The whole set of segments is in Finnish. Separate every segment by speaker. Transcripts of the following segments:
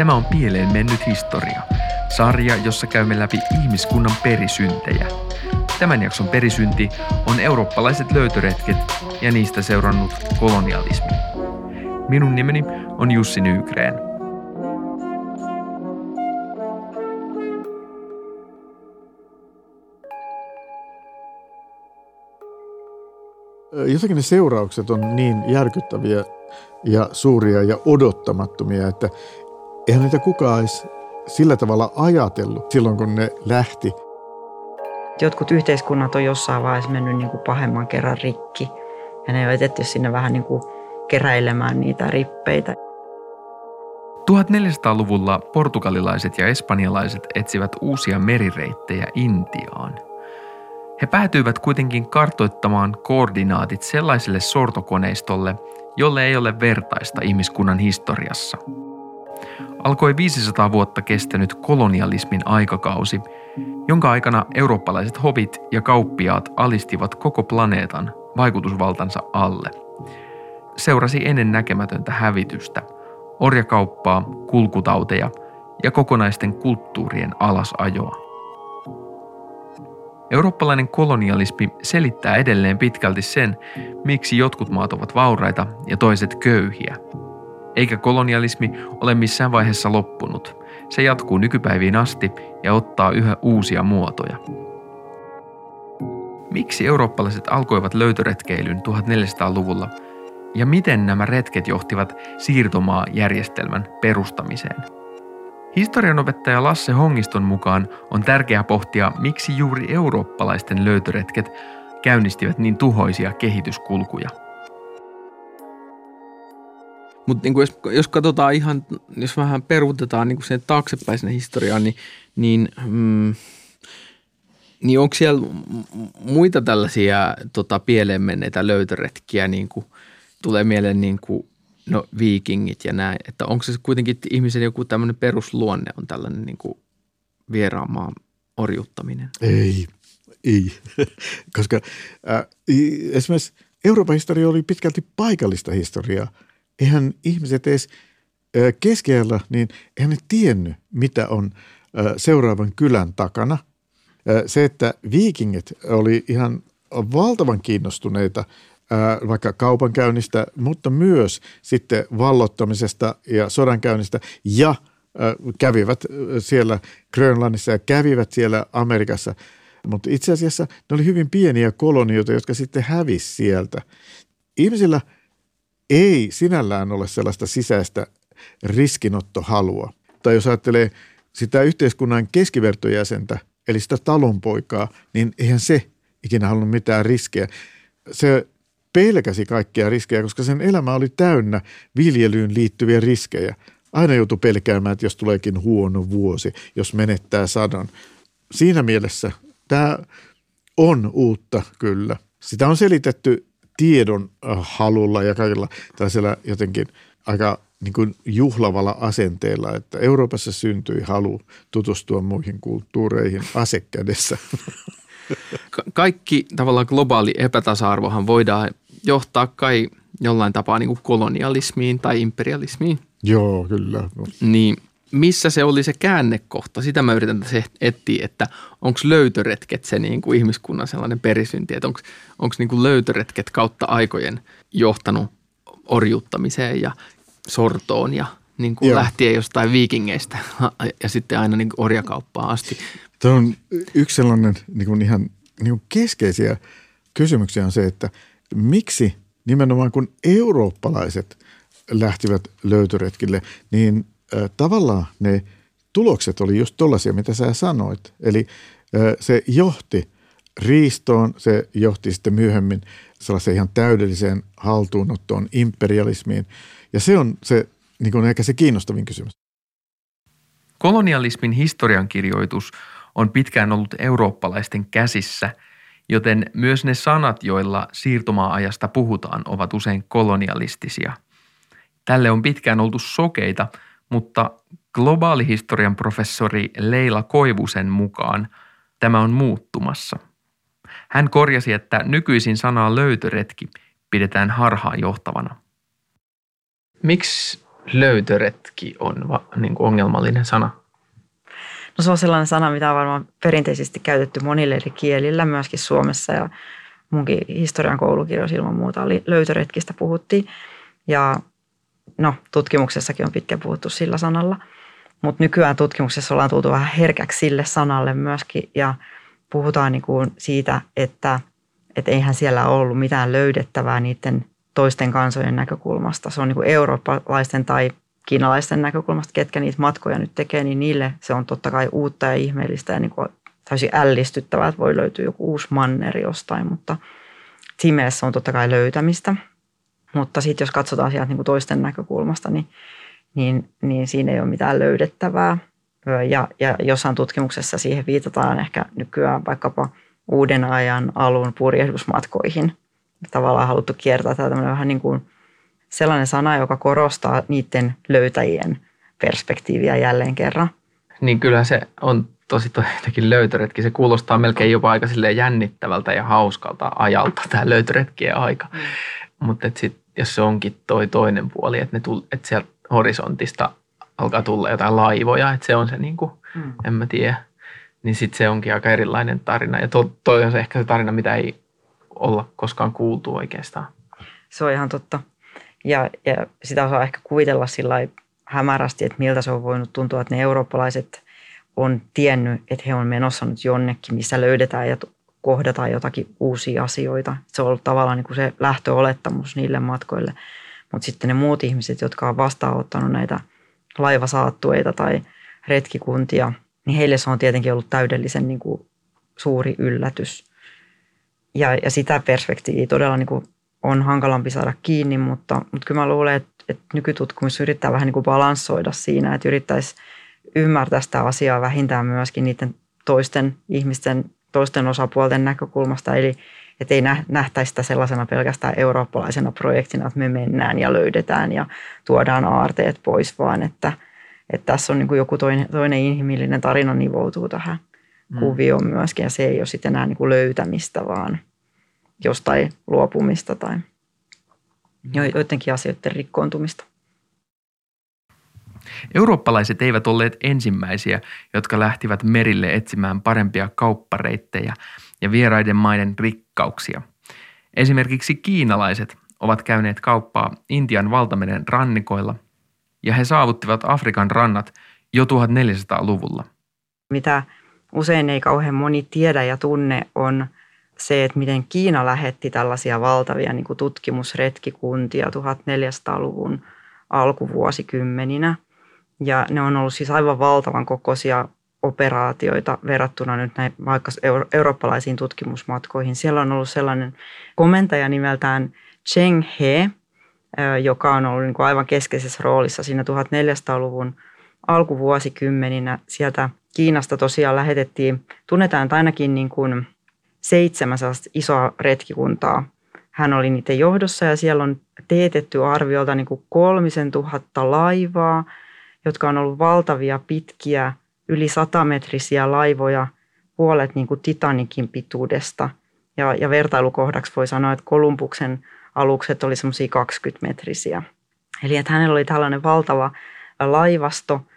Speaker 1: Tämä on pieleen mennyt historia, sarja, jossa käymme läpi ihmiskunnan perisyntejä. Tämän jakson perisynti on eurooppalaiset löytöretket ja niistä seurannut kolonialismi. Minun nimeni on Jussi Nygren.
Speaker 2: Jotenkin ne seuraukset on niin järkyttäviä ja suuria ja odottamattomia, että eihän niitä kukaan edes sillä tavalla ajatellut silloin, kun ne lähti.
Speaker 3: Jotkut yhteiskunnat on jossain vaiheessa mennyt niin kuin pahemman kerran rikki ja ne on jätetty sinne vähän niin kuin keräilemään niitä rippeitä.
Speaker 1: 1400-luvulla portugalilaiset ja espanjalaiset etsivät uusia merireittejä Intiaan. He päätyivät kuitenkin kartoittamaan koordinaatit sellaiselle sortokoneistolle, jolle ei ole vertaista ihmiskunnan historiassa. Alkoi 500 vuotta kestänyt kolonialismin aikakausi, jonka aikana eurooppalaiset hobit ja kauppiaat alistivat koko planeetan vaikutusvaltansa alle. Seurasi ennen näkemätöntä hävitystä, orjakauppaa, kulkutauteja ja kokonaisten kulttuurien alasajoa. Eurooppalainen kolonialismi selittää edelleen pitkälti sen, miksi jotkut maat ovat vauraita ja toiset köyhiä. Eikä kolonialismi ole missään vaiheessa loppunut. Se jatkuu nykypäiviin asti ja ottaa yhä uusia muotoja. Miksi eurooppalaiset alkoivat löytöretkeilyn 1400-luvulla ja miten nämä retket johtivat siirtomaajärjestelmän perustamiseen? Historianopettaja Lasse Hongiston mukaan on tärkeää pohtia, miksi juuri eurooppalaisten löytöretket käynnistivät niin tuhoisia kehityskulkuja.
Speaker 4: Mutta niin jos, jos katsotaan ihan, jos vähän peruutetaan niin sen taaksepäin sinne historiaan, niin, niin, mm, niin onko siellä muita tällaisia tota, pieleen menneitä löytöretkiä, niin kuin, tulee mieleen niin kuin no viikingit ja näin, että onko se kuitenkin ihmisen joku tämmöinen perusluonne on tällainen niin kuin vieraan maan orjuttaminen?
Speaker 2: Ei, ei, koska äh, esimerkiksi Euroopan historia oli pitkälti paikallista historiaa. Eihän ihmiset edes keskellä, niin eihän ne tiennyt, mitä on seuraavan kylän takana. Se, että viikingit oli ihan valtavan kiinnostuneita – vaikka kaupankäynnistä, mutta myös sitten vallottamisesta ja sodankäynnistä ja kävivät siellä Grönlannissa ja kävivät siellä Amerikassa. Mutta itse asiassa ne oli hyvin pieniä kolonioita, jotka sitten hävisi sieltä. Ihmisillä ei sinällään ole sellaista sisäistä riskinottohalua. Tai jos ajattelee sitä yhteiskunnan keskivertojäsentä, eli sitä talonpoikaa, niin eihän se ikinä halunnut mitään riskejä. Se pelkäsi kaikkia riskejä, koska sen elämä oli täynnä viljelyyn liittyviä riskejä. Aina joutui pelkäämään, että jos tuleekin huono vuosi, jos menettää sadan. Siinä mielessä tämä on uutta kyllä. Sitä on selitetty tiedon äh, halulla ja kaikilla tällaisella jotenkin aika niin kuin juhlavalla asenteella, että Euroopassa syntyi halu tutustua muihin kulttuureihin asekädessä.
Speaker 4: Ka- kaikki tavallaan globaali epätasa-arvohan voidaan johtaa kai jollain tapaa niin kuin kolonialismiin tai imperialismiin.
Speaker 2: Joo, kyllä.
Speaker 4: Niin missä se oli se käännekohta? Sitä mä yritän tässä etsiä, että onko löytöretket se niin kuin ihmiskunnan sellainen perisynti, että onko niin kuin löytöretket kautta aikojen johtanut orjuuttamiseen ja sortoon ja niin kuin lähtien jostain viikingeistä ja sitten aina niin kuin orjakauppaan asti.
Speaker 2: Tämä on yksi sellainen niin kuin ihan niin kuin keskeisiä kysymyksiä on se, että miksi nimenomaan kun eurooppalaiset lähtivät löytöretkille, niin tavallaan ne tulokset oli just tollaisia, mitä sä sanoit. Eli se johti riistoon, se johti sitten myöhemmin sellaiseen ihan täydelliseen haltuunottoon, imperialismiin. Ja se on se niin kuin ehkä se kiinnostavin kysymys.
Speaker 1: Kolonialismin historiankirjoitus on pitkään ollut eurooppalaisten käsissä, joten myös ne sanat, joilla siirtomaa-ajasta puhutaan, ovat usein kolonialistisia. Tälle on pitkään oltu sokeita, mutta globaalihistorian professori Leila Koivusen mukaan tämä on muuttumassa. Hän korjasi, että nykyisin sanaa löytöretki pidetään harhaan johtavana.
Speaker 4: Miksi löytöretki on va, niin kuin ongelmallinen sana?
Speaker 3: No se on sellainen sana, mitä on varmaan perinteisesti käytetty monille eri kielillä, myöskin Suomessa ja munkin historian koulukirjoissa ilman muuta oli löytöretkistä puhuttiin. Ja no, tutkimuksessakin on pitkään puhuttu sillä sanalla. Mutta nykyään tutkimuksessa ollaan tultu vähän herkäksi sille sanalle myöskin ja puhutaan niin kuin siitä, että, että eihän siellä ollut mitään löydettävää niiden toisten kansojen näkökulmasta. Se on niin kuin eurooppalaisten tai kiinalaisten näkökulmasta, ketkä niitä matkoja nyt tekee, niin niille se on totta kai uutta ja ihmeellistä ja niin kuin täysin ällistyttävää, että voi löytyä joku uusi manneri jostain, mutta siinä mielessä on totta kai löytämistä. Mutta sitten jos katsotaan sieltä niin kuin toisten näkökulmasta, niin, niin, niin siinä ei ole mitään löydettävää. Ja, ja jossain tutkimuksessa siihen viitataan ehkä nykyään vaikkapa uuden ajan alun purjehdusmatkoihin. Tavallaan haluttu kiertää tämmöinen vähän niin kuin sellainen sana, joka korostaa niiden löytäjien perspektiiviä jälleen kerran.
Speaker 4: Niin kyllä se on tosi jotenkin löytöretki. Se kuulostaa melkein jopa aika jännittävältä ja hauskalta ajalta tämä löytöretkien aika. Mutta sitten jos se onkin toi toinen puoli, että, ne tull, että sieltä horisontista alkaa tulla jotain laivoja, että se on se niin kuin, mm. en mä tiedä, niin sitten se onkin aika erilainen tarina. Ja to, toi on se ehkä se tarina, mitä ei olla koskaan kuultu oikeastaan.
Speaker 3: Se on ihan totta. Ja, ja sitä osaa ehkä kuvitella sillä hämärästi, että miltä se on voinut tuntua, että ne eurooppalaiset on tiennyt, että he on menossa nyt jonnekin, missä löydetään ja kohdataan jotakin uusia asioita. Se on ollut tavallaan niin kuin se lähtöolettamus niille matkoille. Mutta sitten ne muut ihmiset, jotka on vastaanottanut näitä laivasaattueita tai retkikuntia, niin heille se on tietenkin ollut täydellisen niin kuin suuri yllätys. Ja, ja sitä perspektiiviä todella niin kuin on hankalampi saada kiinni, mutta, mutta kyllä mä luulen, että, että nykytutkimus yrittää vähän niin kuin balanssoida siinä, että yrittäisi ymmärtää sitä asiaa vähintään myöskin niiden toisten ihmisten, toisten osapuolten näkökulmasta, eli että ei nähtäisi sitä sellaisena pelkästään eurooppalaisena projektina, että me mennään ja löydetään ja tuodaan aarteet pois, vaan että, että tässä on niin joku toinen, toinen inhimillinen tarina nivoutuu tähän mm. kuvioon myöskin, ja se ei ole sitten enää niin kuin löytämistä, vaan – jostain luopumista tai joidenkin asioiden rikkoontumista.
Speaker 1: Eurooppalaiset eivät olleet ensimmäisiä, jotka lähtivät merille etsimään parempia kauppareittejä ja vieraiden maiden rikkauksia. Esimerkiksi kiinalaiset ovat käyneet kauppaa Intian valtameren rannikoilla ja he saavuttivat Afrikan rannat jo 1400-luvulla.
Speaker 3: Mitä usein ei kauhean moni tiedä ja tunne on – se, että miten Kiina lähetti tällaisia valtavia niin tutkimusretkikuntia 1400-luvun alkuvuosikymmeninä. Ja ne on ollut siis aivan valtavan kokoisia operaatioita verrattuna nyt näin vaikka euro- eurooppalaisiin tutkimusmatkoihin. Siellä on ollut sellainen komentaja nimeltään Cheng He, joka on ollut niin kuin aivan keskeisessä roolissa siinä 1400-luvun alkuvuosikymmeninä. Sieltä Kiinasta tosiaan lähetettiin, tunnetaan ainakin niin kuin – seitsemän isoa retkikuntaa. Hän oli niiden johdossa ja siellä on teetetty arviolta niin kuin kolmisen tuhatta laivaa, jotka on ollut valtavia, pitkiä, yli satametrisiä laivoja, puolet niin kuin Titanikin pituudesta. Ja, ja vertailukohdaksi voi sanoa, että Kolumbuksen alukset oli semmoisia 20-metrisiä. Eli että hänellä oli tällainen valtava laivasto –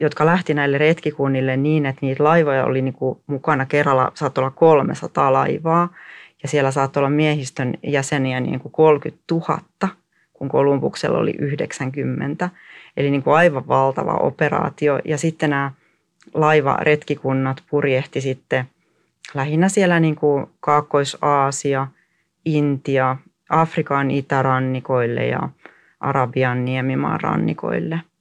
Speaker 3: jotka lähti näille retkikunnille niin, että niitä laivoja oli niin kuin mukana kerralla, saattoi olla 300 laivaa ja siellä saattoi olla miehistön jäseniä niin kuin 30 000, kun Kolumbuksella oli 90. Eli niin kuin aivan valtava operaatio. Ja sitten nämä laivaretkikunnat purjehti sitten lähinnä siellä niin kuin Kaakkois-Aasia, Intia, Afrikan itärannikoille ja Arabian niemimaan rannikoille –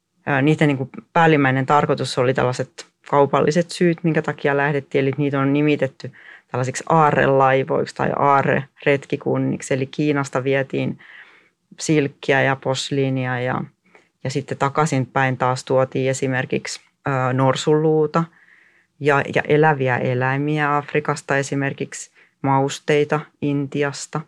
Speaker 3: niiden niin kuin päällimmäinen tarkoitus oli tällaiset kaupalliset syyt, minkä takia lähdettiin. Eli niitä on nimitetty tällaisiksi aarrelaivoiksi tai aarreretkikunniksi. Eli Kiinasta vietiin silkkiä ja posliinia ja, ja sitten takaisin päin taas tuotiin esimerkiksi norsunluuta ja, ja eläviä eläimiä Afrikasta, esimerkiksi mausteita Intiasta.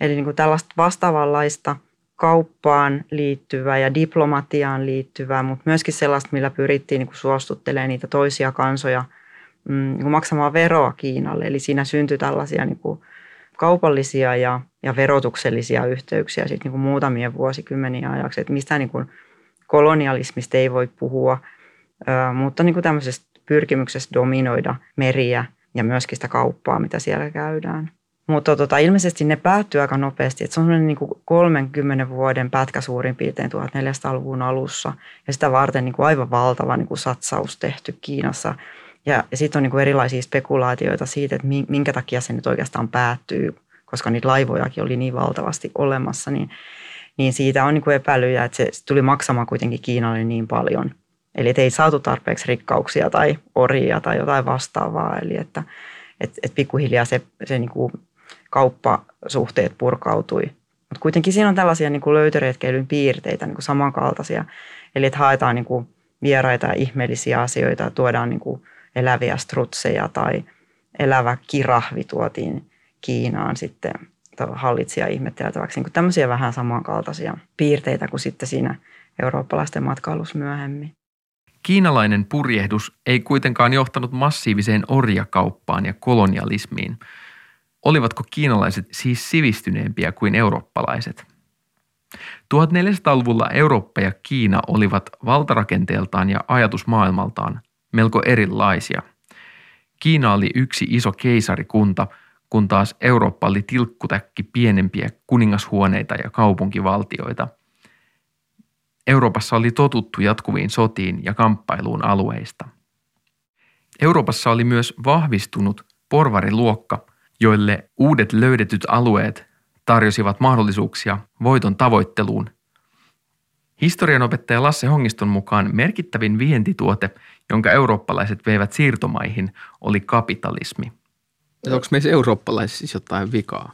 Speaker 3: Eli niin kuin tällaista vastaavanlaista kauppaan liittyvää ja diplomatiaan liittyvää, mutta myöskin sellaista, millä pyrittiin niin kuin suostuttelemaan niitä toisia kansoja mm, niin kuin maksamaan veroa Kiinalle. Eli siinä syntyi tällaisia niin kuin kaupallisia ja, ja verotuksellisia yhteyksiä sitten niin kuin muutamien vuosikymmeniä ajaksi. Että mistään niin kuin kolonialismista ei voi puhua, mutta niin kuin tämmöisestä pyrkimyksestä dominoida meriä ja myöskin sitä kauppaa, mitä siellä käydään. Mutta tota, ilmeisesti ne päättyy aika nopeasti. Et se on sellainen niin kuin 30 vuoden pätkä suurin piirtein 1400-luvun alussa. Ja sitä varten niin kuin aivan valtava niin kuin satsaus tehty Kiinassa. Ja, ja sitten on niin kuin erilaisia spekulaatioita siitä, että minkä takia se nyt oikeastaan päättyy, koska niitä laivojakin oli niin valtavasti olemassa. Niin, niin siitä on niin kuin epäilyjä, että se tuli maksamaan kuitenkin Kiinalle niin paljon – Eli ei saatu tarpeeksi rikkauksia tai oria tai jotain vastaavaa. Eli että et, et pikkuhiljaa se, se niin kuin kauppasuhteet purkautui. Mutta kuitenkin siinä on tällaisia niin kuin löytöretkeilyn piirteitä niin kuin samankaltaisia. Eli että haetaan niin kuin vieraita ja ihmeellisiä asioita, tuodaan niin kuin eläviä strutseja tai elävä kirahvi tuotiin Kiinaan sitten hallitsija ihmetteltäväksi. Niin tämmöisiä vähän samankaltaisia piirteitä kuin sitten siinä eurooppalaisten matkailussa myöhemmin.
Speaker 1: Kiinalainen purjehdus ei kuitenkaan johtanut massiiviseen orjakauppaan ja kolonialismiin. Olivatko kiinalaiset siis sivistyneempiä kuin eurooppalaiset? 1400-luvulla Eurooppa ja Kiina olivat valtarakenteeltaan ja ajatusmaailmaltaan melko erilaisia. Kiina oli yksi iso keisarikunta, kun taas Eurooppa oli tilkkutäkki pienempiä kuningashuoneita ja kaupunkivaltioita – Euroopassa oli totuttu jatkuviin sotiin ja kamppailuun alueista. Euroopassa oli myös vahvistunut porvariluokka, joille uudet löydetyt alueet tarjosivat mahdollisuuksia voiton tavoitteluun. Historianopettaja Lasse Hongiston mukaan merkittävin vientituote, jonka eurooppalaiset veivät siirtomaihin, oli kapitalismi.
Speaker 4: Onko meissä eurooppalaisissa jotain vikaa?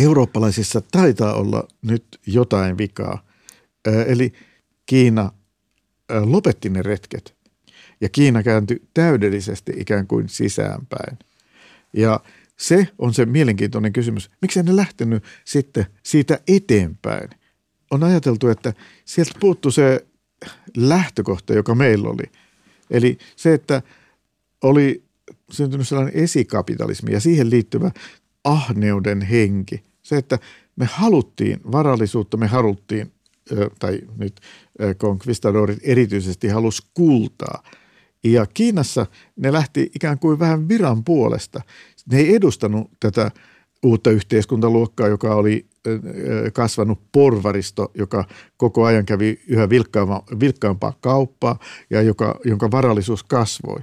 Speaker 2: Eurooppalaisissa taitaa olla nyt jotain vikaa. Eli Kiina lopetti ne retket ja Kiina kääntyi täydellisesti ikään kuin sisäänpäin. Ja se on se mielenkiintoinen kysymys. Miksi ne lähtenyt sitten siitä eteenpäin? On ajateltu, että sieltä puuttu se lähtökohta, joka meillä oli. Eli se, että oli syntynyt sellainen esikapitalismi ja siihen liittyvä ahneuden henki. Se, että me haluttiin varallisuutta, me haluttiin tai nyt konkvistadorit erityisesti halusi kultaa. Ja Kiinassa ne lähti ikään kuin vähän viran puolesta. Ne ei edustanut tätä uutta yhteiskuntaluokkaa, joka oli kasvanut porvaristo, joka koko ajan kävi yhä vilkkaampaa kauppaa ja joka, jonka varallisuus kasvoi.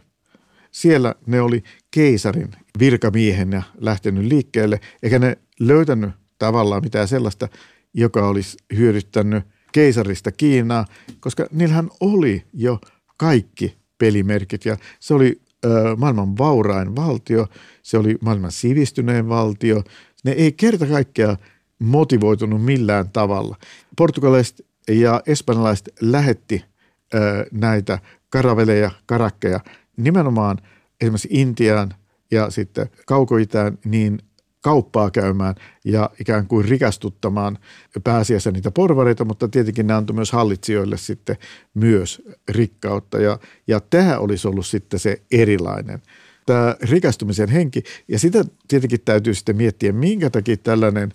Speaker 2: Siellä ne oli keisarin virkamiehenä lähtenyt liikkeelle, eikä ne löytänyt tavallaan mitään sellaista, joka olisi hyödyttänyt keisarista Kiinaa, koska niillähän oli jo kaikki pelimerkit ja se oli ö, maailman vaurain valtio, se oli maailman sivistyneen valtio. Ne ei kerta kaikkea motivoitunut millään tavalla. Portugalaiset ja espanjalaiset lähetti ö, näitä karaveleja, karakkeja nimenomaan esimerkiksi Intiaan ja sitten kaukoitään niin kauppaa käymään ja ikään kuin rikastuttamaan pääasiassa niitä porvareita, mutta tietenkin ne antoi myös hallitsijoille sitten myös rikkautta ja, ja tämä olisi ollut sitten se erilainen tämä rikastumisen henki ja sitä tietenkin täytyy sitten miettiä, minkä takia tällainen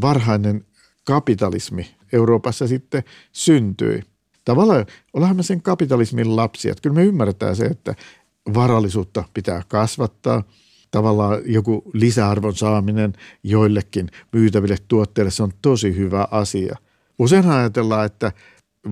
Speaker 2: varhainen kapitalismi Euroopassa sitten syntyi. Tavallaan ollaan me sen kapitalismin lapsia. Että kyllä me ymmärretään se, että varallisuutta pitää kasvattaa – tavallaan joku lisäarvon saaminen joillekin myytäville tuotteille, se on tosi hyvä asia. Usein ajatellaan, että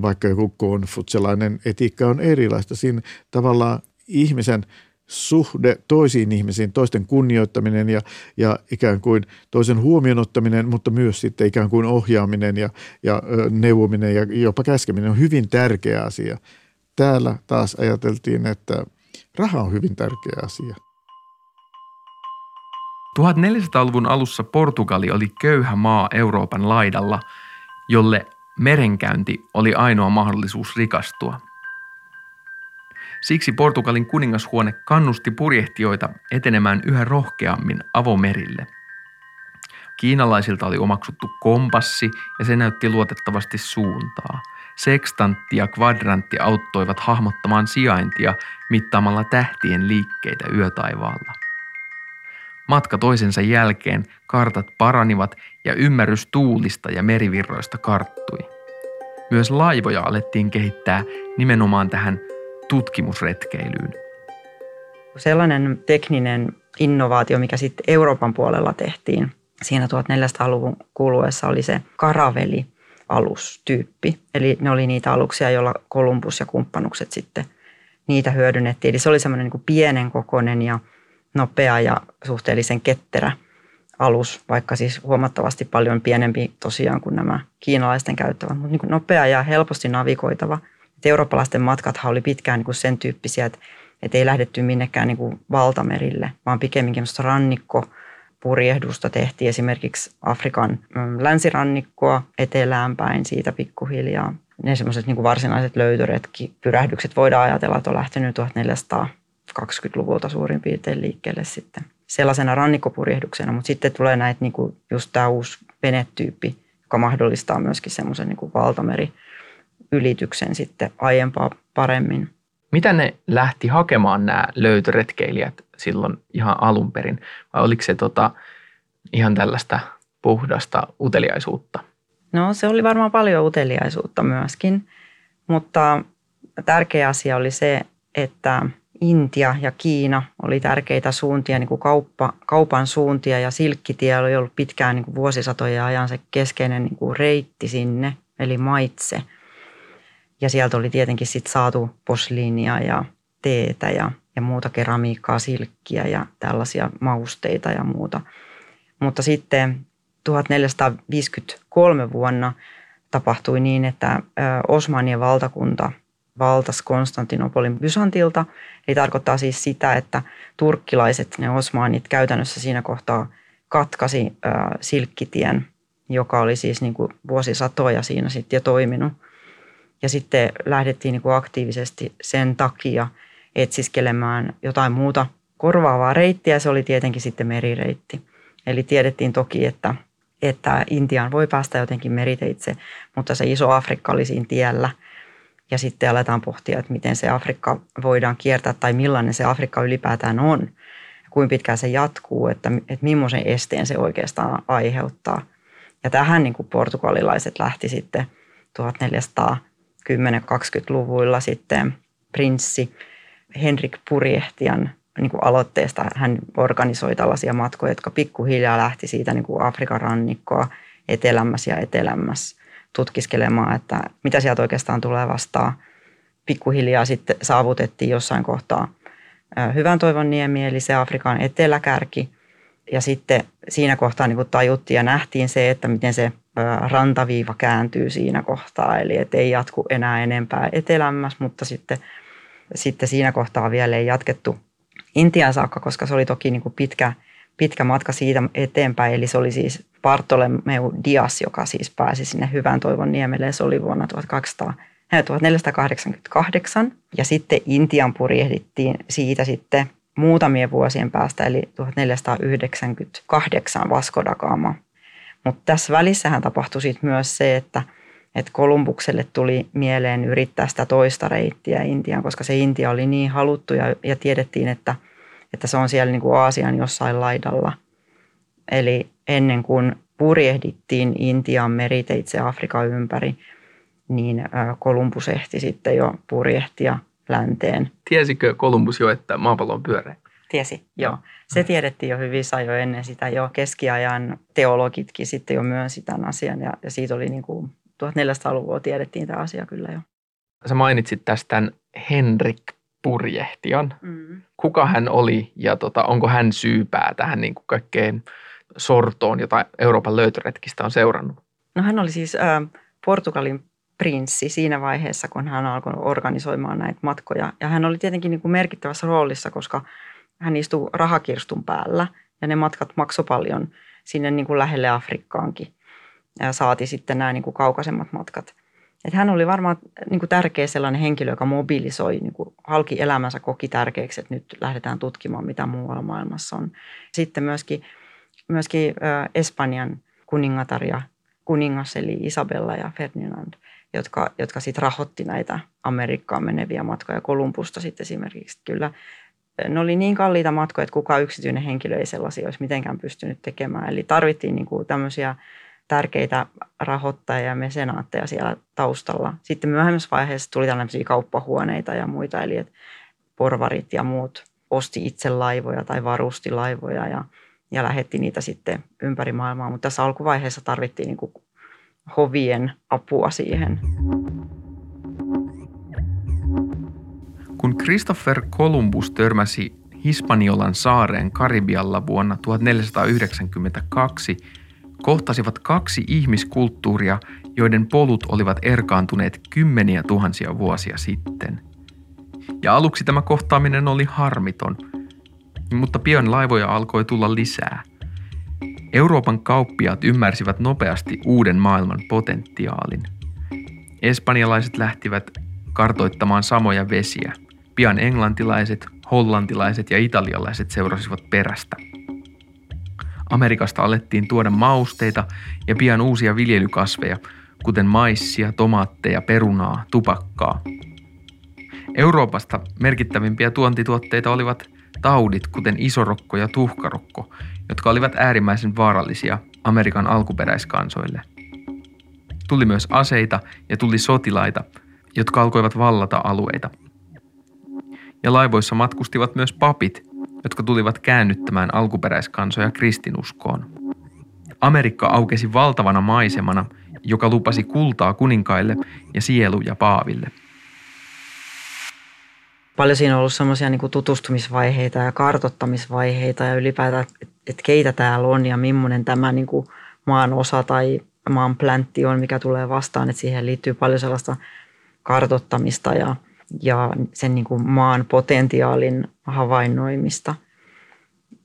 Speaker 2: vaikka joku konfutselainen etiikka on erilaista, siinä tavallaan ihmisen suhde toisiin ihmisiin, toisten kunnioittaminen ja, ja ikään kuin toisen huomioon ottaminen, mutta myös sitten ikään kuin ohjaaminen ja, ja neuvominen ja jopa käskeminen on hyvin tärkeä asia. Täällä taas ajateltiin, että raha on hyvin tärkeä asia.
Speaker 1: 1400-luvun alussa Portugali oli köyhä maa Euroopan laidalla, jolle merenkäynti oli ainoa mahdollisuus rikastua. Siksi Portugalin kuningashuone kannusti purjehtijoita etenemään yhä rohkeammin avomerille. Kiinalaisilta oli omaksuttu kompassi ja se näytti luotettavasti suuntaa. Sekstantti ja kvadrantti auttoivat hahmottamaan sijaintia mittaamalla tähtien liikkeitä yötaivaalla. Matka toisensa jälkeen kartat paranivat ja ymmärrys tuulista ja merivirroista karttui. Myös laivoja alettiin kehittää nimenomaan tähän tutkimusretkeilyyn.
Speaker 3: Sellainen tekninen innovaatio, mikä sitten Euroopan puolella tehtiin siinä 1400-luvun kuluessa, oli se karaveli alustyyppi. Eli ne oli niitä aluksia, joilla Kolumbus ja kumppanukset sitten niitä hyödynnettiin. Eli se oli semmoinen niin pienen kokoinen ja nopea ja suhteellisen ketterä alus, vaikka siis huomattavasti paljon pienempi tosiaan kuin nämä kiinalaisten käyttävät, mutta niin nopea ja helposti navigoitava. Et eurooppalaisten matkathan oli pitkään niin kuin sen tyyppisiä, että, että ei lähdetty minnekään niin kuin valtamerille, vaan pikemminkin rannikko purjehdusta tehtiin esimerkiksi Afrikan mm, länsirannikkoa etelään päin siitä pikkuhiljaa. Ne semmoiset niin varsinaiset löytöretki, pyrähdykset voidaan ajatella, että on lähtenyt 1420-luvulta suurin piirtein liikkeelle sitten sellaisena rannikkopurjehduksena, mutta sitten tulee näitä niin kuin just tämä uusi venetyyppi, joka mahdollistaa myöskin semmoisen niin valtameri ylityksen sitten aiempaa paremmin.
Speaker 4: Mitä ne lähti hakemaan nämä löytöretkeilijät silloin ihan alun perin? Vai oliko se tota, ihan tällaista puhdasta uteliaisuutta?
Speaker 3: No se oli varmaan paljon uteliaisuutta myöskin, mutta tärkeä asia oli se, että Intia ja Kiina oli tärkeitä suuntia, niin kuin kauppa, kaupan suuntia ja silkkitie oli ollut pitkään niin kuin vuosisatoja ajan se keskeinen niin kuin reitti sinne, eli maitse. Ja sieltä oli tietenkin sit saatu posliinia ja teetä ja, ja muuta keramiikkaa, silkkiä ja tällaisia mausteita ja muuta. Mutta sitten 1453 vuonna tapahtui niin, että Osmanien valtakunta valtas Konstantinopolin Byzantilta. Eli tarkoittaa siis sitä, että turkkilaiset, ne osmaanit käytännössä siinä kohtaa katkasi silkkitien, joka oli siis niin kuin vuosisatoja siinä sitten jo toiminut. Ja sitten lähdettiin niin kuin aktiivisesti sen takia etsiskelemään jotain muuta korvaavaa reittiä. Se oli tietenkin sitten merireitti. Eli tiedettiin toki, että, että Intiaan voi päästä jotenkin meriteitse, mutta se iso Afrikka oli siinä tiellä – ja sitten aletaan pohtia, että miten se Afrikka voidaan kiertää tai millainen se Afrikka ylipäätään on, kuinka pitkään se jatkuu, että, että millaisen esteen se oikeastaan aiheuttaa. Ja tähän niin kuin portugalilaiset lähti sitten 1410-20-luvuilla sitten prinssi Henrik Purjehtian niin kuin aloitteesta. Hän organisoi tällaisia matkoja, jotka pikkuhiljaa lähti siitä niin kuin Afrikan rannikkoa etelämmässä ja etelämmässä tutkiskelemaan, että mitä sieltä oikeastaan tulee vastaan. Pikkuhiljaa sitten saavutettiin jossain kohtaa Hyvän toivon niemi, eli se Afrikan eteläkärki. Ja sitten siinä kohtaa niin tajuttiin ja nähtiin se, että miten se rantaviiva kääntyy siinä kohtaa. Eli et ei jatku enää enempää etelämmäs, mutta sitten, sitten siinä kohtaa vielä ei jatkettu Intian saakka, koska se oli toki niin kuin pitkä, pitkä matka siitä eteenpäin. Eli se oli siis Bartolomeu Dias, joka siis pääsi sinne Hyvän toivon niemelle. Se oli vuonna 1200, 1488. Ja sitten Intian purjehdittiin siitä sitten muutamien vuosien päästä, eli 1498 Vasco da Gama. Mutta tässä välissähän tapahtui sitten myös se, että, että Kolumbukselle tuli mieleen yrittää sitä toista reittiä Intiaan, koska se Intia oli niin haluttu ja, ja tiedettiin, että, että se on siellä niin kuin Aasian jossain laidalla. Eli ennen kuin purjehdittiin Intian meriteitse Afrikan ympäri, niin Kolumbus ehti sitten jo purjehtia länteen.
Speaker 4: Tiesikö Kolumbus jo, että maapallo on pyöreä?
Speaker 3: Tiesi, joo. Se tiedettiin jo hyvin jo ennen sitä jo. Keskiajan teologitkin sitten jo myönsi tämän asian ja, ja siitä oli niin kuin 1400-luvulla tiedettiin tämä asia kyllä jo.
Speaker 4: Sä mainitsit tästä Henrik Purjehtian. Mm. Kuka hän oli ja tota, onko hän syypää tähän niin kuin kaikkeen sortoon, jota Euroopan löytöretkistä on seurannut?
Speaker 3: No hän oli siis äh, Portugalin prinssi siinä vaiheessa, kun hän alkoi organisoimaan näitä matkoja. Ja hän oli tietenkin niin kuin merkittävässä roolissa, koska hän istui rahakirstun päällä ja ne matkat maksoi paljon sinne niin kuin lähelle Afrikkaankin. Ja saati sitten nämä niin kuin kaukaisemmat matkat. että hän oli varmaan niin kuin tärkeä sellainen henkilö, joka mobilisoi, niin kuin halki elämänsä koki tärkeäksi, että nyt lähdetään tutkimaan, mitä muualla maailmassa on. Sitten myöskin, myöskin Espanjan kuningatar ja kuningas, eli Isabella ja Ferdinand, jotka, jotka sitten rahoitti näitä Amerikkaan meneviä matkoja Kolumbusta sitten esimerkiksi. Kyllä ne oli niin kalliita matkoja, että kukaan yksityinen henkilö ei sellaisia olisi mitenkään pystynyt tekemään. Eli tarvittiin niin kuin tämmöisiä tärkeitä rahoittajia ja mesenaatteja siellä taustalla. Sitten myöhemmässä vaiheessa tuli tällaisia kauppahuoneita ja muita, eli että porvarit ja muut osti itse laivoja tai varusti laivoja ja, ja lähetti niitä sitten ympäri maailmaa. Mutta tässä alkuvaiheessa tarvittiin niin kuin hovien apua siihen.
Speaker 1: Kun Christopher Columbus törmäsi Hispaniolan saareen Karibialla vuonna 1492, kohtasivat kaksi ihmiskulttuuria, joiden polut olivat erkaantuneet kymmeniä tuhansia vuosia sitten. Ja aluksi tämä kohtaaminen oli harmiton, mutta pian laivoja alkoi tulla lisää. Euroopan kauppiaat ymmärsivät nopeasti uuden maailman potentiaalin. Espanjalaiset lähtivät kartoittamaan samoja vesiä. Pian englantilaiset, hollantilaiset ja italialaiset seurasivat perästä – Amerikasta alettiin tuoda mausteita ja pian uusia viljelykasveja, kuten maissia, tomaatteja, perunaa, tupakkaa. Euroopasta merkittävimpiä tuontituotteita olivat taudit, kuten isorokko ja tuhkarokko, jotka olivat äärimmäisen vaarallisia Amerikan alkuperäiskansoille. Tuli myös aseita ja tuli sotilaita, jotka alkoivat vallata alueita. Ja laivoissa matkustivat myös papit, jotka tulivat käännyttämään alkuperäiskansoja kristinuskoon. Amerikka aukesi valtavana maisemana, joka lupasi kultaa kuninkaille ja sieluja paaville.
Speaker 3: Paljon siinä on ollut semmoisia niin tutustumisvaiheita ja kartottamisvaiheita ja ylipäätään, että keitä täällä on ja millainen tämä niin kuin maan osa tai maan pläntti on, mikä tulee vastaan. Että siihen liittyy paljon sellaista kartottamista ja – ja sen niin kuin maan potentiaalin havainnoimista.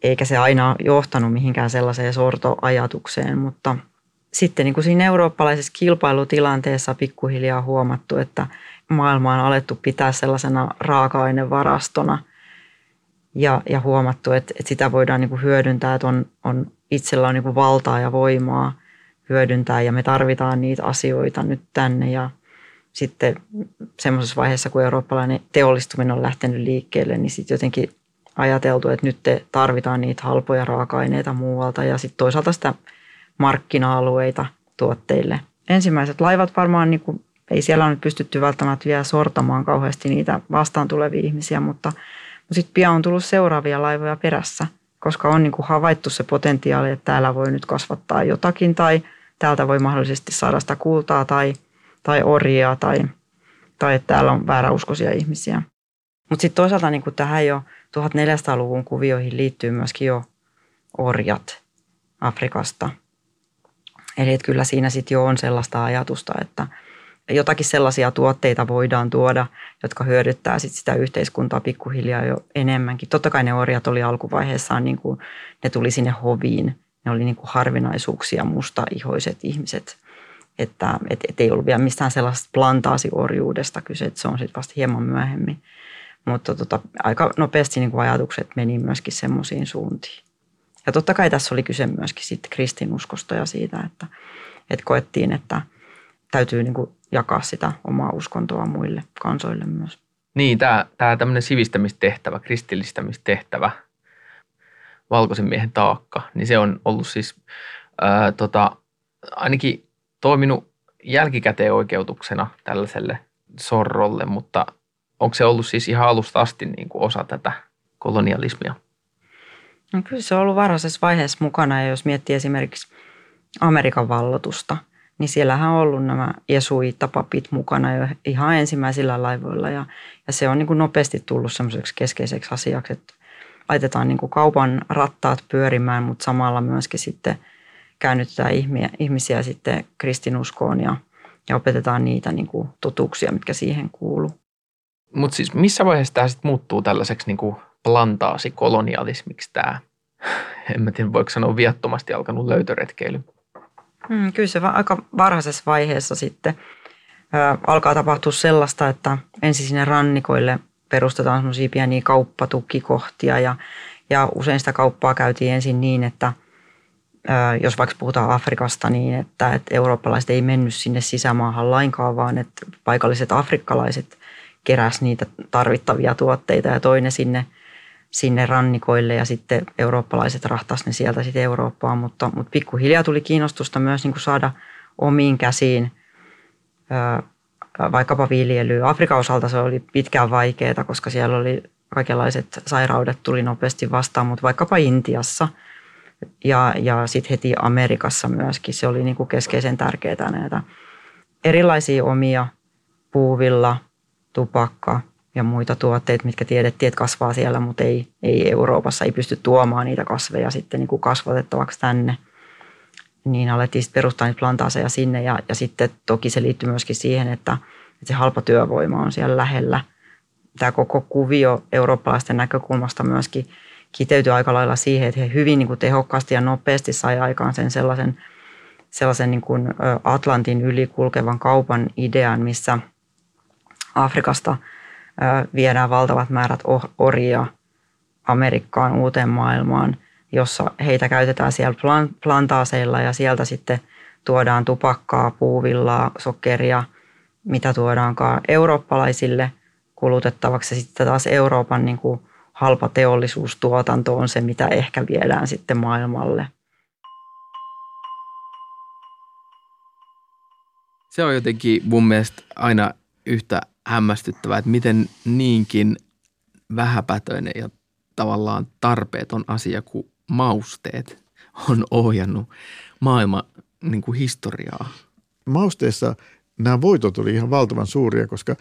Speaker 3: Eikä se aina johtanut mihinkään sellaiseen sortoajatukseen, mutta sitten niin kuin siinä eurooppalaisessa kilpailutilanteessa pikkuhiljaa huomattu, että maailma on alettu pitää sellaisena raaka-ainevarastona ja, ja huomattu, että, että sitä voidaan niin kuin hyödyntää, että on, on itsellä on niin kuin valtaa ja voimaa hyödyntää ja me tarvitaan niitä asioita nyt tänne ja – sitten semmoisessa vaiheessa, kun eurooppalainen teollistuminen on lähtenyt liikkeelle, niin sitten jotenkin ajateltu, että nyt tarvitaan niitä halpoja raaka-aineita muualta ja sitten toisaalta sitä markkina-alueita tuotteille. Ensimmäiset laivat varmaan, niin kuin, ei siellä ole pystytty välttämättä vielä sortamaan kauheasti niitä vastaan tulevia ihmisiä, mutta, mutta sitten pian on tullut seuraavia laivoja perässä, koska on niin kuin havaittu se potentiaali, että täällä voi nyt kasvattaa jotakin tai täältä voi mahdollisesti saada sitä kultaa tai – tai orjia tai, tai että täällä on vääräuskoisia ihmisiä. Mutta sitten toisaalta niin tähän jo 1400-luvun kuvioihin liittyy myöskin jo orjat Afrikasta. Eli että kyllä siinä sitten jo on sellaista ajatusta, että jotakin sellaisia tuotteita voidaan tuoda, jotka hyödyttää sit sitä yhteiskuntaa pikkuhiljaa jo enemmänkin. Totta kai ne orjat oli alkuvaiheessaan, niin kuin, ne tuli sinne hoviin. Ne oli niin kuin harvinaisuuksia, mustaihoiset ihmiset että et, et ei ollut vielä mistään sellaisesta plantaasiorjuudesta kyse, että se on sitten vasta hieman myöhemmin. Mutta tota, aika nopeasti niin kuin ajatukset meni myöskin semmoisiin suuntiin. Ja totta kai tässä oli kyse myöskin sitten kristinuskosta ja siitä, että, että koettiin, että täytyy niin kuin jakaa sitä omaa uskontoa muille kansoille myös.
Speaker 4: Niin, tämä, tämä tämmöinen sivistämistehtävä, kristillistämistehtävä, valkoisen miehen taakka, niin se on ollut siis ää, tota, ainakin toiminut jälkikäteen oikeutuksena tällaiselle sorrolle, mutta onko se ollut siis ihan alusta asti niin kuin osa tätä kolonialismia?
Speaker 3: No kyllä se on ollut varhaisessa vaiheessa mukana ja jos miettii esimerkiksi Amerikan vallotusta, niin siellähän on ollut nämä jesuittapapit mukana jo ihan ensimmäisillä laivoilla ja, ja se on niin kuin nopeasti tullut semmoiseksi keskeiseksi asiaksi, että laitetaan niin kuin kaupan rattaat pyörimään, mutta samalla myöskin sitten – käännytetään ihmisiä sitten kristinuskoon ja, ja opetetaan niitä niin kuin totuuksia, mitkä siihen kuuluu.
Speaker 4: Mutta siis missä vaiheessa tämä sitten muuttuu tällaiseksi niin kuin plantaasikolonialismiksi tämä, en mä tiedä voiko sanoa viattomasti alkanut löytöretkeily?
Speaker 3: Hmm, kyllä se aika varhaisessa vaiheessa sitten alkaa tapahtua sellaista, että ensin sinne rannikoille perustetaan semmoisia pieniä kauppatukikohtia ja, ja usein sitä kauppaa käytiin ensin niin, että jos vaikka puhutaan Afrikasta, niin että, että eurooppalaiset ei mennyt sinne sisämaahan lainkaan, vaan että paikalliset afrikkalaiset keräs niitä tarvittavia tuotteita ja toinen sinne, sinne rannikoille ja sitten eurooppalaiset rahtas ne sieltä sitten Eurooppaan, mutta, mutta pikkuhiljaa tuli kiinnostusta myös niin kuin saada omiin käsiin vaikkapa viljelyä. Afrikan osalta se oli pitkään vaikeaa, koska siellä oli kaikenlaiset sairaudet tuli nopeasti vastaan, mutta vaikkapa Intiassa ja, ja sitten heti Amerikassa myöskin se oli niin kuin keskeisen tärkeää näitä erilaisia omia puuvilla, tupakka ja muita tuotteita, mitkä tiedettiin, että kasvaa siellä, mutta ei, ei Euroopassa, ei pysty tuomaan niitä kasveja sitten niin kuin kasvatettavaksi tänne. Niin alettiin sitten perustaa niitä plantaaseja sinne ja, ja sitten toki se liittyy myöskin siihen, että, että se halpa työvoima on siellä lähellä. Tämä koko kuvio eurooppalaisten näkökulmasta myöskin kiteytyi aika lailla siihen, että he hyvin niin kuin tehokkaasti ja nopeasti sai aikaan sen sellaisen, sellaisen niin kuin Atlantin yli kulkevan kaupan idean, missä – Afrikasta viedään valtavat määrät orjia Amerikkaan, uuteen maailmaan, jossa heitä käytetään siellä plantaaseilla ja sieltä sitten tuodaan tupakkaa, puuvillaa, sokeria, mitä tuodaankaan eurooppalaisille kulutettavaksi. Sitten taas Euroopan niin kuin halpa teollisuustuotanto on se, mitä ehkä viedään sitten maailmalle.
Speaker 4: Se on jotenkin mun mielestä aina yhtä hämmästyttävää, että miten niinkin vähäpätöinen ja tavallaan tarpeeton asia kuin mausteet on ohjannut maailman niin kuin historiaa.
Speaker 2: Mausteessa nämä voitot oli ihan valtavan suuria, koska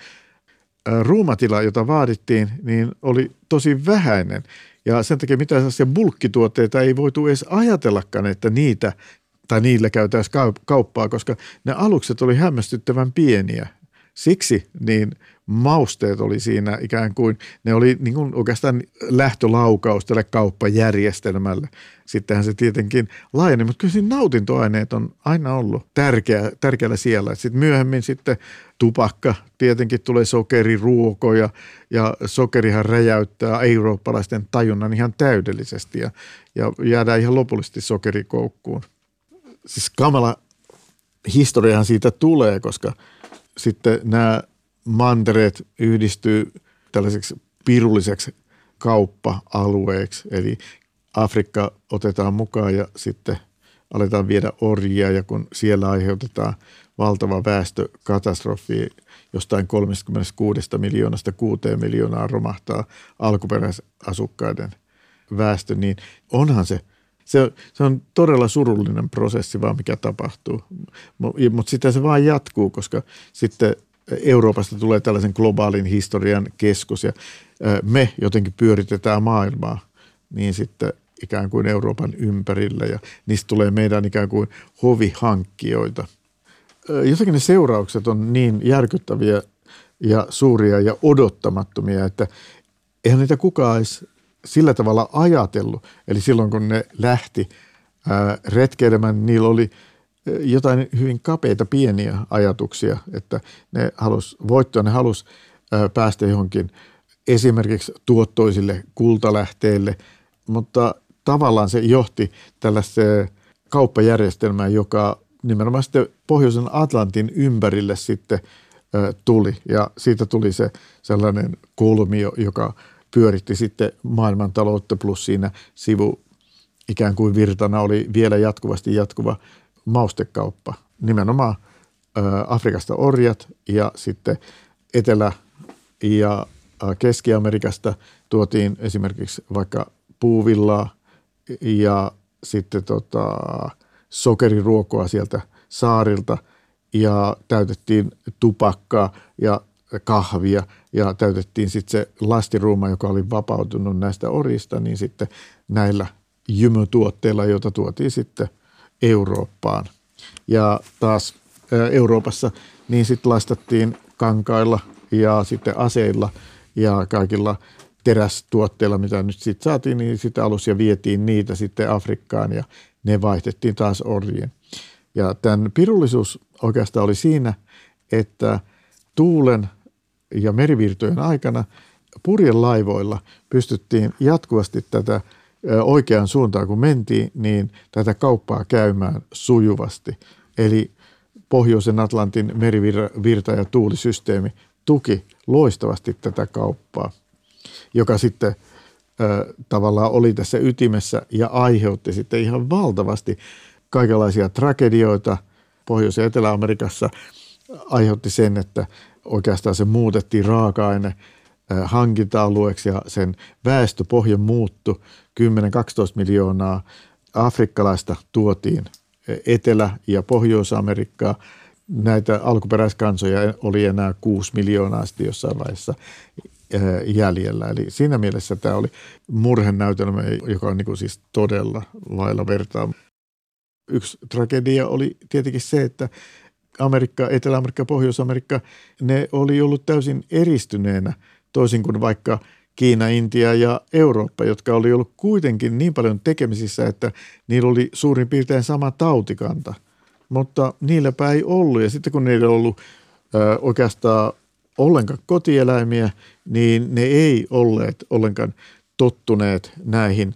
Speaker 2: ruumatila, jota vaadittiin, niin oli tosi vähäinen. Ja sen takia mitään sellaisia bulkkituotteita ei voitu edes ajatellakaan, että niitä tai niillä käytäisiin kauppaa, koska ne alukset oli hämmästyttävän pieniä. Siksi niin mausteet oli siinä ikään kuin, ne oli niin kuin oikeastaan lähtölaukaus tälle kauppajärjestelmälle. Sittenhän se tietenkin laajeni, mutta kyllä siinä nautintoaineet on aina ollut tärkeä, tärkeällä siellä. Sitten myöhemmin sitten tupakka, tietenkin tulee sokeriruoko ja, ja sokerihan räjäyttää eurooppalaisten tajunnan ihan täydellisesti ja, ja jäädään ihan lopullisesti sokerikoukkuun. Siis kamala historiahan siitä tulee, koska – sitten nämä mantereet yhdistyy tällaiseksi pirulliseksi kauppa-alueeksi, eli Afrikka otetaan mukaan ja sitten aletaan viedä orjia ja kun siellä aiheutetaan valtava väestökatastrofi, jostain 36 miljoonasta 6 miljoonaa romahtaa alkuperäisasukkaiden väestö, niin onhan se – se, se on todella surullinen prosessi vaan, mikä tapahtuu. Mutta sitten se vaan jatkuu, koska sitten Euroopasta tulee tällaisen globaalin historian keskus ja me jotenkin pyöritetään maailmaa, niin sitten ikään kuin Euroopan ympärillä ja niistä tulee meidän ikään kuin hovihankkijoita. Jotenkin ne seuraukset on niin järkyttäviä ja suuria ja odottamattomia, että eihän niitä kukaan edes sillä tavalla ajatellut. Eli silloin kun ne lähti ää, retkeilemään, niillä oli jotain hyvin kapeita pieniä ajatuksia, että ne halus voittoa, ne halus ää, päästä johonkin esimerkiksi tuottoisille kultalähteille, mutta tavallaan se johti tällaista kauppajärjestelmään, joka nimenomaan sitten Pohjoisen Atlantin ympärille sitten tuli ja siitä tuli se sellainen kolmio, joka pyöritti sitten maailmantaloutta plus siinä sivu ikään kuin virtana oli vielä jatkuvasti jatkuva maustekauppa. Nimenomaan Afrikasta orjat ja sitten Etelä- ja Keski-Amerikasta tuotiin esimerkiksi vaikka puuvillaa ja sitten tota, sokeriruokoa sieltä saarilta ja täytettiin tupakkaa ja kahvia ja täytettiin sitten se lastiruuma, joka oli vapautunut näistä orista, niin sitten näillä jymytuotteilla, joita tuotiin sitten Eurooppaan. Ja taas Euroopassa niin sitten lastattiin kankailla ja sitten aseilla ja kaikilla terästuotteilla, mitä nyt sitten saatiin, niin sitten alus ja vietiin niitä sitten Afrikkaan ja ne vaihdettiin taas orjien. Ja tämän pirullisuus oikeastaan oli siinä, että tuulen ja merivirtojen aikana purjelaivoilla pystyttiin jatkuvasti tätä oikeaan suuntaan, kun mentiin, niin tätä kauppaa käymään sujuvasti. Eli Pohjoisen Atlantin merivirta ja tuulisysteemi tuki loistavasti tätä kauppaa, joka sitten ö, tavallaan oli tässä ytimessä ja aiheutti sitten ihan valtavasti kaikenlaisia tragedioita Pohjois- ja Etelä-Amerikassa. Aiheutti sen, että oikeastaan se muutettiin raaka-aine hankinta-alueeksi ja sen väestöpohja muuttui. 10-12 miljoonaa afrikkalaista tuotiin Etelä- ja Pohjois-Amerikkaa. Näitä alkuperäiskansoja oli enää 6 miljoonaa sitten jossain vaiheessa jäljellä. Eli siinä mielessä tämä oli murhenäytelmä, joka on niin kuin siis todella lailla vertaa. Yksi tragedia oli tietenkin se, että Amerikka, Etelä-Amerikka, Pohjois-Amerikka, ne oli ollut täysin eristyneenä – toisin kuin vaikka Kiina, Intia ja Eurooppa, jotka oli ollut kuitenkin niin paljon tekemisissä, että niillä oli suurin piirtein sama tautikanta. Mutta niilläpä ei ollut. Ja sitten kun niillä ei ollut ö, oikeastaan ollenkaan kotieläimiä, niin ne ei olleet ollenkaan tottuneet näihin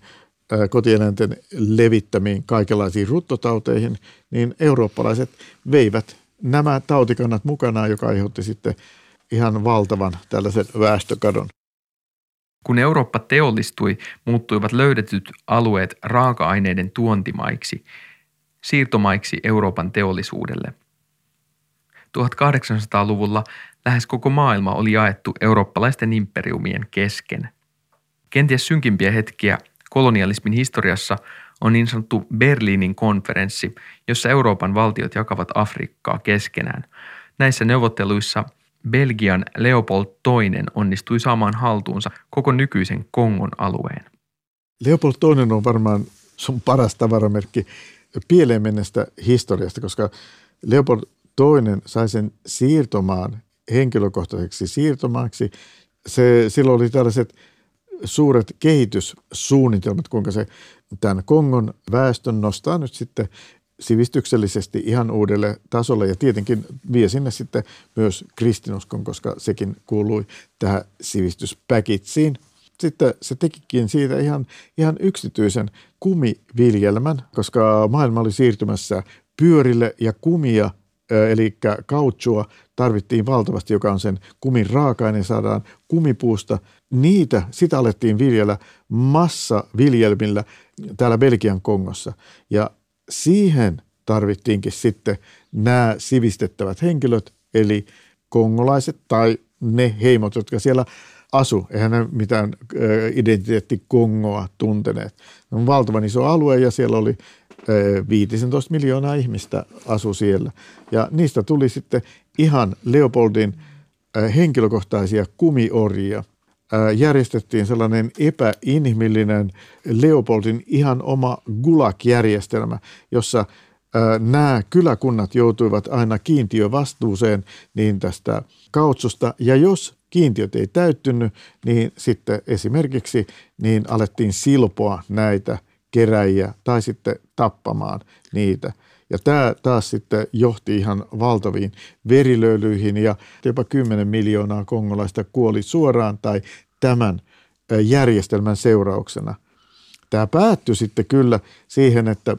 Speaker 2: kotieläinten levittämiin kaikenlaisiin ruttotauteihin, niin eurooppalaiset veivät nämä tautikannat mukanaan, joka aiheutti sitten – ihan valtavan tällaisen väestökadon.
Speaker 1: Kun Eurooppa teollistui, muuttuivat löydetyt alueet raaka-aineiden tuontimaiksi, siirtomaiksi Euroopan teollisuudelle. 1800-luvulla lähes koko maailma oli jaettu eurooppalaisten imperiumien kesken. Kenties synkimpiä hetkiä kolonialismin historiassa on niin sanottu Berliinin konferenssi, jossa Euroopan valtiot jakavat Afrikkaa keskenään. Näissä neuvotteluissa – Belgian Leopold II onnistui saamaan haltuunsa koko nykyisen Kongon alueen.
Speaker 2: Leopold II on varmaan sun paras tavaramerkki pieleen mennestä historiasta, koska Leopold II sai sen siirtomaan henkilökohtaiseksi siirtomaaksi. Se, silloin oli tällaiset suuret kehityssuunnitelmat, kuinka se tämän Kongon väestön nostaa nyt sitten sivistyksellisesti ihan uudelle tasolle ja tietenkin vie sinne sitten myös kristinuskon, koska sekin kuului tähän sivistyspäkitsiin. Sitten se tekikin siitä ihan, ihan yksityisen kumiviljelmän, koska maailma oli siirtymässä pyörille ja kumia, eli kautsua tarvittiin valtavasti, joka on sen kumin raaka-aine, saadaan kumipuusta. Niitä, sitä alettiin viljellä massaviljelmillä täällä Belgian Kongossa. Ja siihen tarvittiinkin sitten nämä sivistettävät henkilöt, eli kongolaiset tai ne heimot, jotka siellä asu. Eihän ne mitään identiteetti Kongoa tunteneet. On valtavan iso alue ja siellä oli 15 miljoonaa ihmistä asu siellä. Ja niistä tuli sitten ihan Leopoldin henkilökohtaisia kumiorjia – järjestettiin sellainen epäinhimillinen Leopoldin ihan oma gulag-järjestelmä, jossa nämä kyläkunnat joutuivat aina kiintiövastuuseen niin tästä kautsusta. Ja jos kiintiöt ei täyttynyt, niin sitten esimerkiksi niin alettiin silpoa näitä keräjiä tai sitten tappamaan niitä – ja tämä taas sitten johti ihan valtaviin verilöylyihin ja jopa 10 miljoonaa kongolaista kuoli suoraan tai tämän järjestelmän seurauksena. Tämä päättyi sitten kyllä siihen, että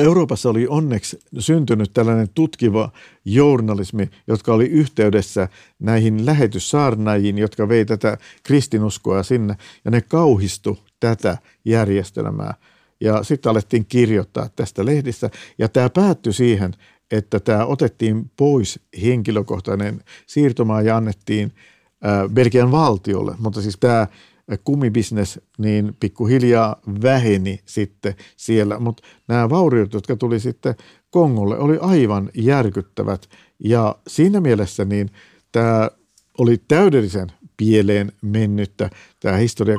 Speaker 2: Euroopassa oli onneksi syntynyt tällainen tutkiva journalismi, jotka oli yhteydessä näihin lähetyssaarnaajiin, jotka vei tätä kristinuskoa sinne, ja ne kauhistu tätä järjestelmää – ja sitten alettiin kirjoittaa tästä lehdistä. Ja tämä päättyi siihen, että tämä otettiin pois henkilökohtainen siirtomaa ja annettiin Belgian valtiolle. Mutta siis tämä kumibisnes niin pikkuhiljaa väheni sitten siellä. Mutta nämä vauriot, jotka tuli sitten Kongolle, oli aivan järkyttävät. Ja siinä mielessä niin tämä oli täydellisen pieleen mennyttä tämä historia.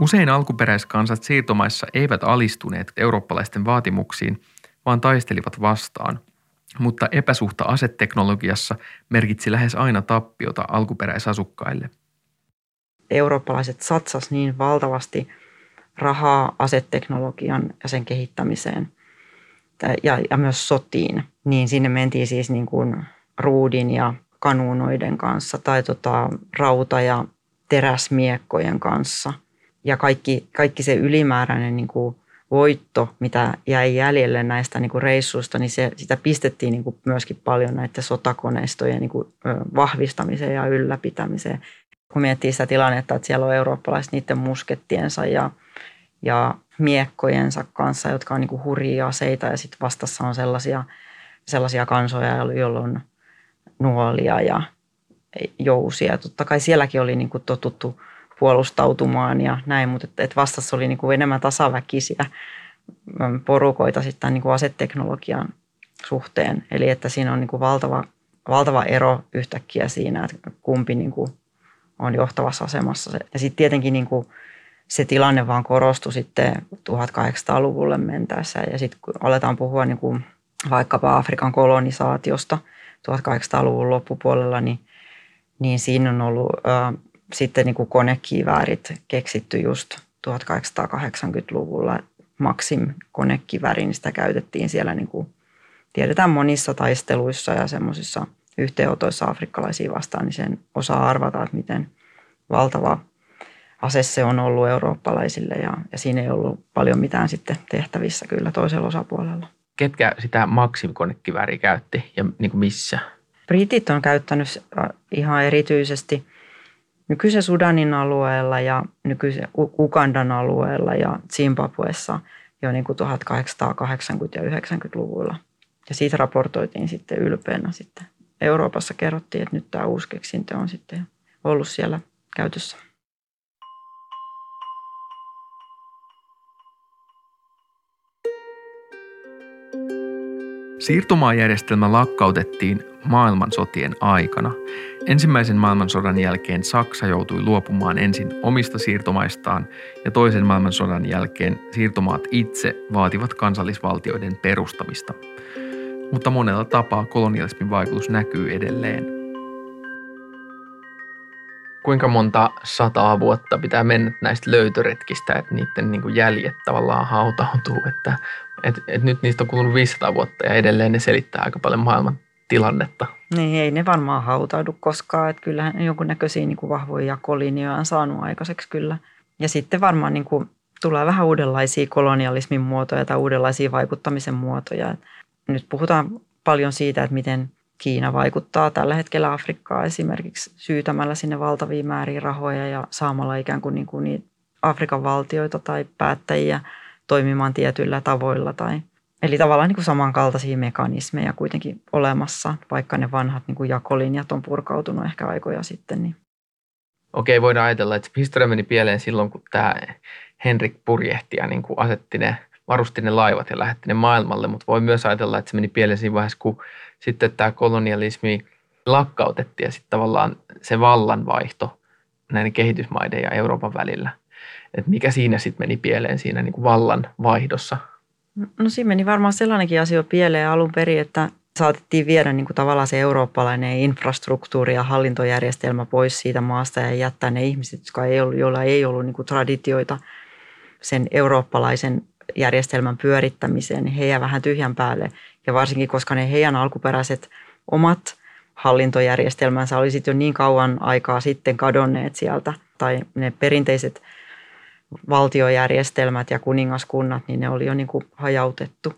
Speaker 1: Usein alkuperäiskansat siirtomaissa eivät alistuneet eurooppalaisten vaatimuksiin, vaan taistelivat vastaan. Mutta epäsuhta aseteknologiassa merkitsi lähes aina tappiota alkuperäisasukkaille.
Speaker 3: Eurooppalaiset satsas niin valtavasti rahaa aseteknologian ja sen kehittämiseen ja, ja myös sotiin, niin sinne mentiin siis niin kuin ruudin ja kanuunoiden kanssa tai tota, rauta- ja teräsmiekkojen kanssa. Ja kaikki, kaikki se ylimääräinen niin kuin voitto, mitä jäi jäljelle näistä niin kuin reissuista, niin se, sitä pistettiin niin kuin myöskin paljon näiden sotakoneistojen niin kuin, vahvistamiseen ja ylläpitämiseen. Kun miettii sitä tilannetta, että siellä on eurooppalaiset niiden muskettiensa ja, ja miekkojensa kanssa, jotka on niin kuin hurjia aseita ja sitten vastassa on sellaisia, sellaisia kansoja, joilla on nuolia ja jousia. Totta kai sielläkin oli niin kuin totuttu puolustautumaan ja näin, mutta et, et vastassa oli niin kuin enemmän tasaväkisiä mm, porukoita sitten niin kuin aseteknologian suhteen. Eli että siinä on niin kuin valtava, valtava ero yhtäkkiä siinä, että kumpi niin kuin on johtavassa asemassa. Ja sitten tietenkin niin kuin se tilanne vaan korostui sitten 1800-luvulle mentäessä. Ja sitten kun aletaan puhua niin kuin vaikkapa Afrikan kolonisaatiosta 1800-luvun loppupuolella, niin, niin siinä on ollut sitten niin kuin konekiväärit keksitty just 1880-luvulla. Maxim konekivääri, niin sitä käytettiin siellä niin kuin, tiedetään monissa taisteluissa ja semmoisissa yhteenotoissa afrikkalaisia vastaan, niin sen osaa arvata, että miten valtava ase se on ollut eurooppalaisille ja, ja siinä ei ollut paljon mitään sitten tehtävissä kyllä toisella osapuolella.
Speaker 4: Ketkä sitä Maxim-konekivääriä käytti ja niin kuin missä?
Speaker 3: Britit on käyttänyt äh, ihan erityisesti nykyisen Sudanin alueella ja nykyisen Ugandan alueella ja Zimbabwessa jo niin kuin 1880- ja 90-luvulla. Ja siitä raportoitiin sitten ylpeänä sitten. Euroopassa kerrottiin, että nyt tämä uusi keksintö on sitten ollut siellä käytössä.
Speaker 1: Siirtomaajärjestelmä lakkautettiin maailmansotien aikana. Ensimmäisen maailmansodan jälkeen Saksa joutui luopumaan ensin omista siirtomaistaan ja toisen maailmansodan jälkeen siirtomaat itse vaativat kansallisvaltioiden perustamista. Mutta monella tapaa kolonialismin vaikutus näkyy edelleen –
Speaker 4: kuinka monta sataa vuotta pitää mennä näistä löytöretkistä, että niiden niin kuin jäljet tavallaan hautautuu. Että, et, et nyt niistä on kulunut 500 vuotta ja edelleen ne selittää aika paljon maailman tilannetta.
Speaker 3: Niin, ei ne varmaan hautaudu koskaan. Että kyllähän jonkunnäköisiä niin kuin vahvoja jakolinjoja on saanut aikaiseksi kyllä. Ja sitten varmaan niin kuin tulee vähän uudenlaisia kolonialismin muotoja tai uudenlaisia vaikuttamisen muotoja. Nyt puhutaan paljon siitä, että miten – Kiina vaikuttaa tällä hetkellä Afrikkaa esimerkiksi syytämällä sinne valtavia määriä rahoja ja saamalla ikään kuin, niin kuin niitä Afrikan valtioita tai päättäjiä toimimaan tietyillä tavoilla. Tai, eli tavallaan niin kuin samankaltaisia mekanismeja kuitenkin olemassa, vaikka ne vanhat niin kuin jakolinjat on purkautunut ehkä aikoja sitten. Niin.
Speaker 4: Okei, voidaan ajatella, että historia meni pieleen silloin, kun tämä Henrik purjehti ja niin kuin asetti ne, varusti ne laivat ja lähetti ne maailmalle, mutta voi myös ajatella, että se meni pieleen siinä vaiheessa, kun sitten tämä kolonialismi lakkautettiin ja sitten tavallaan se vallanvaihto näiden kehitysmaiden ja Euroopan välillä. että mikä siinä sitten meni pieleen siinä niin kuin vallan vaihdossa?
Speaker 3: No siinä meni varmaan sellainenkin asia pieleen alun perin, että saatettiin viedä niin kuin tavallaan se eurooppalainen infrastruktuuri ja hallintojärjestelmä pois siitä maasta ja jättää ne ihmiset, jotka ei ollut, joilla ei ollut niin kuin traditioita sen eurooppalaisen järjestelmän pyörittämiseen, niin he vähän tyhjän päälle. Ja varsinkin, koska ne heidän alkuperäiset omat hallintojärjestelmänsä olisit jo niin kauan aikaa sitten kadonneet sieltä, tai ne perinteiset valtiojärjestelmät ja kuningaskunnat, niin ne oli jo niin kuin hajautettu.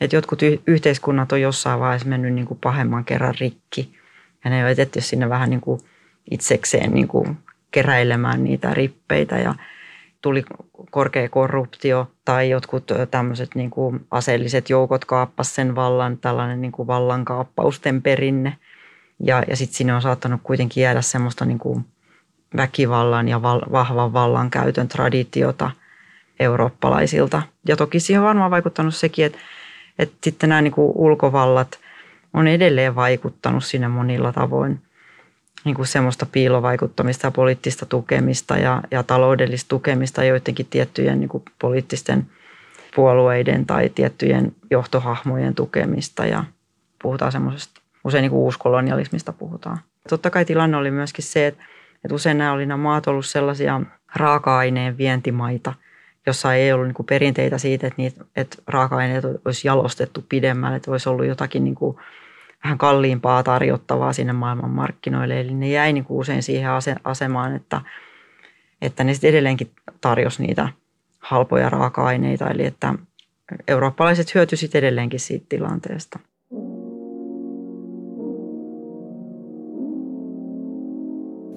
Speaker 3: Et jotkut y- yhteiskunnat on jossain vaiheessa mennyt niin kuin pahemman kerran rikki, ja ne on jätetty sinne vähän niin kuin itsekseen niin kuin keräilemään niitä rippeitä, ja tuli korkea korruptio tai jotkut tämmöiset niin kuin aseelliset joukot kaappas sen vallan, tällainen niin kuin vallankaappausten perinne. Ja, ja sitten sinne on saattanut kuitenkin jäädä semmoista niin kuin väkivallan ja val, vahvan vallankäytön traditiota eurooppalaisilta. Ja toki siihen on varmaan vaikuttanut sekin, että, että sitten nämä niin kuin ulkovallat on edelleen vaikuttanut sinne monilla tavoin – niin kuin semmoista piilovaikuttamista ja poliittista tukemista ja, ja taloudellista tukemista joidenkin tiettyjen niin kuin poliittisten puolueiden tai tiettyjen johtohahmojen tukemista ja puhutaan semmoisesta, usein niin kuin uuskolonialismista puhutaan. Totta kai tilanne oli myöskin se, että, että usein nämä oli nämä maat ollut sellaisia raaka-aineen vientimaita, jossa ei ollut niin perinteitä siitä, että, niitä, että raaka-aineet olisi jalostettu pidemmälle, että olisi ollut jotakin niin kuin vähän kalliimpaa tarjottavaa sinne maailmanmarkkinoille. Eli ne jäi niin kuin usein siihen asemaan, että, että ne sitten edelleenkin tarjosi niitä halpoja raaka-aineita, eli että eurooppalaiset hyötyisivät edelleenkin siitä tilanteesta.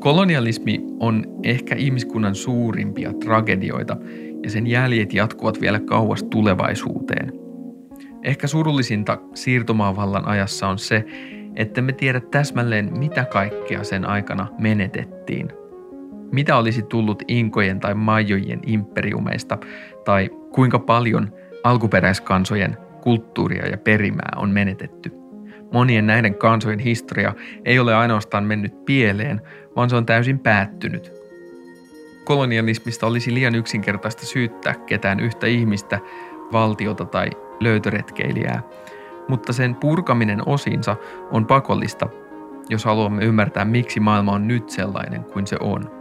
Speaker 1: Kolonialismi on ehkä ihmiskunnan suurimpia tragedioita ja sen jäljet jatkuvat vielä kauas tulevaisuuteen. Ehkä surullisinta siirtomaavallan ajassa on se, että me tiedä täsmälleen mitä kaikkea sen aikana menetettiin. Mitä olisi tullut inkojen tai majojen imperiumeista tai kuinka paljon alkuperäiskansojen kulttuuria ja perimää on menetetty. Monien näiden kansojen historia ei ole ainoastaan mennyt pieleen, vaan se on täysin päättynyt. Kolonialismista olisi liian yksinkertaista syyttää ketään yhtä ihmistä, valtiota tai löytöretkeilijää, mutta sen purkaminen osinsa on pakollista, jos haluamme ymmärtää, miksi maailma on nyt sellainen kuin se on.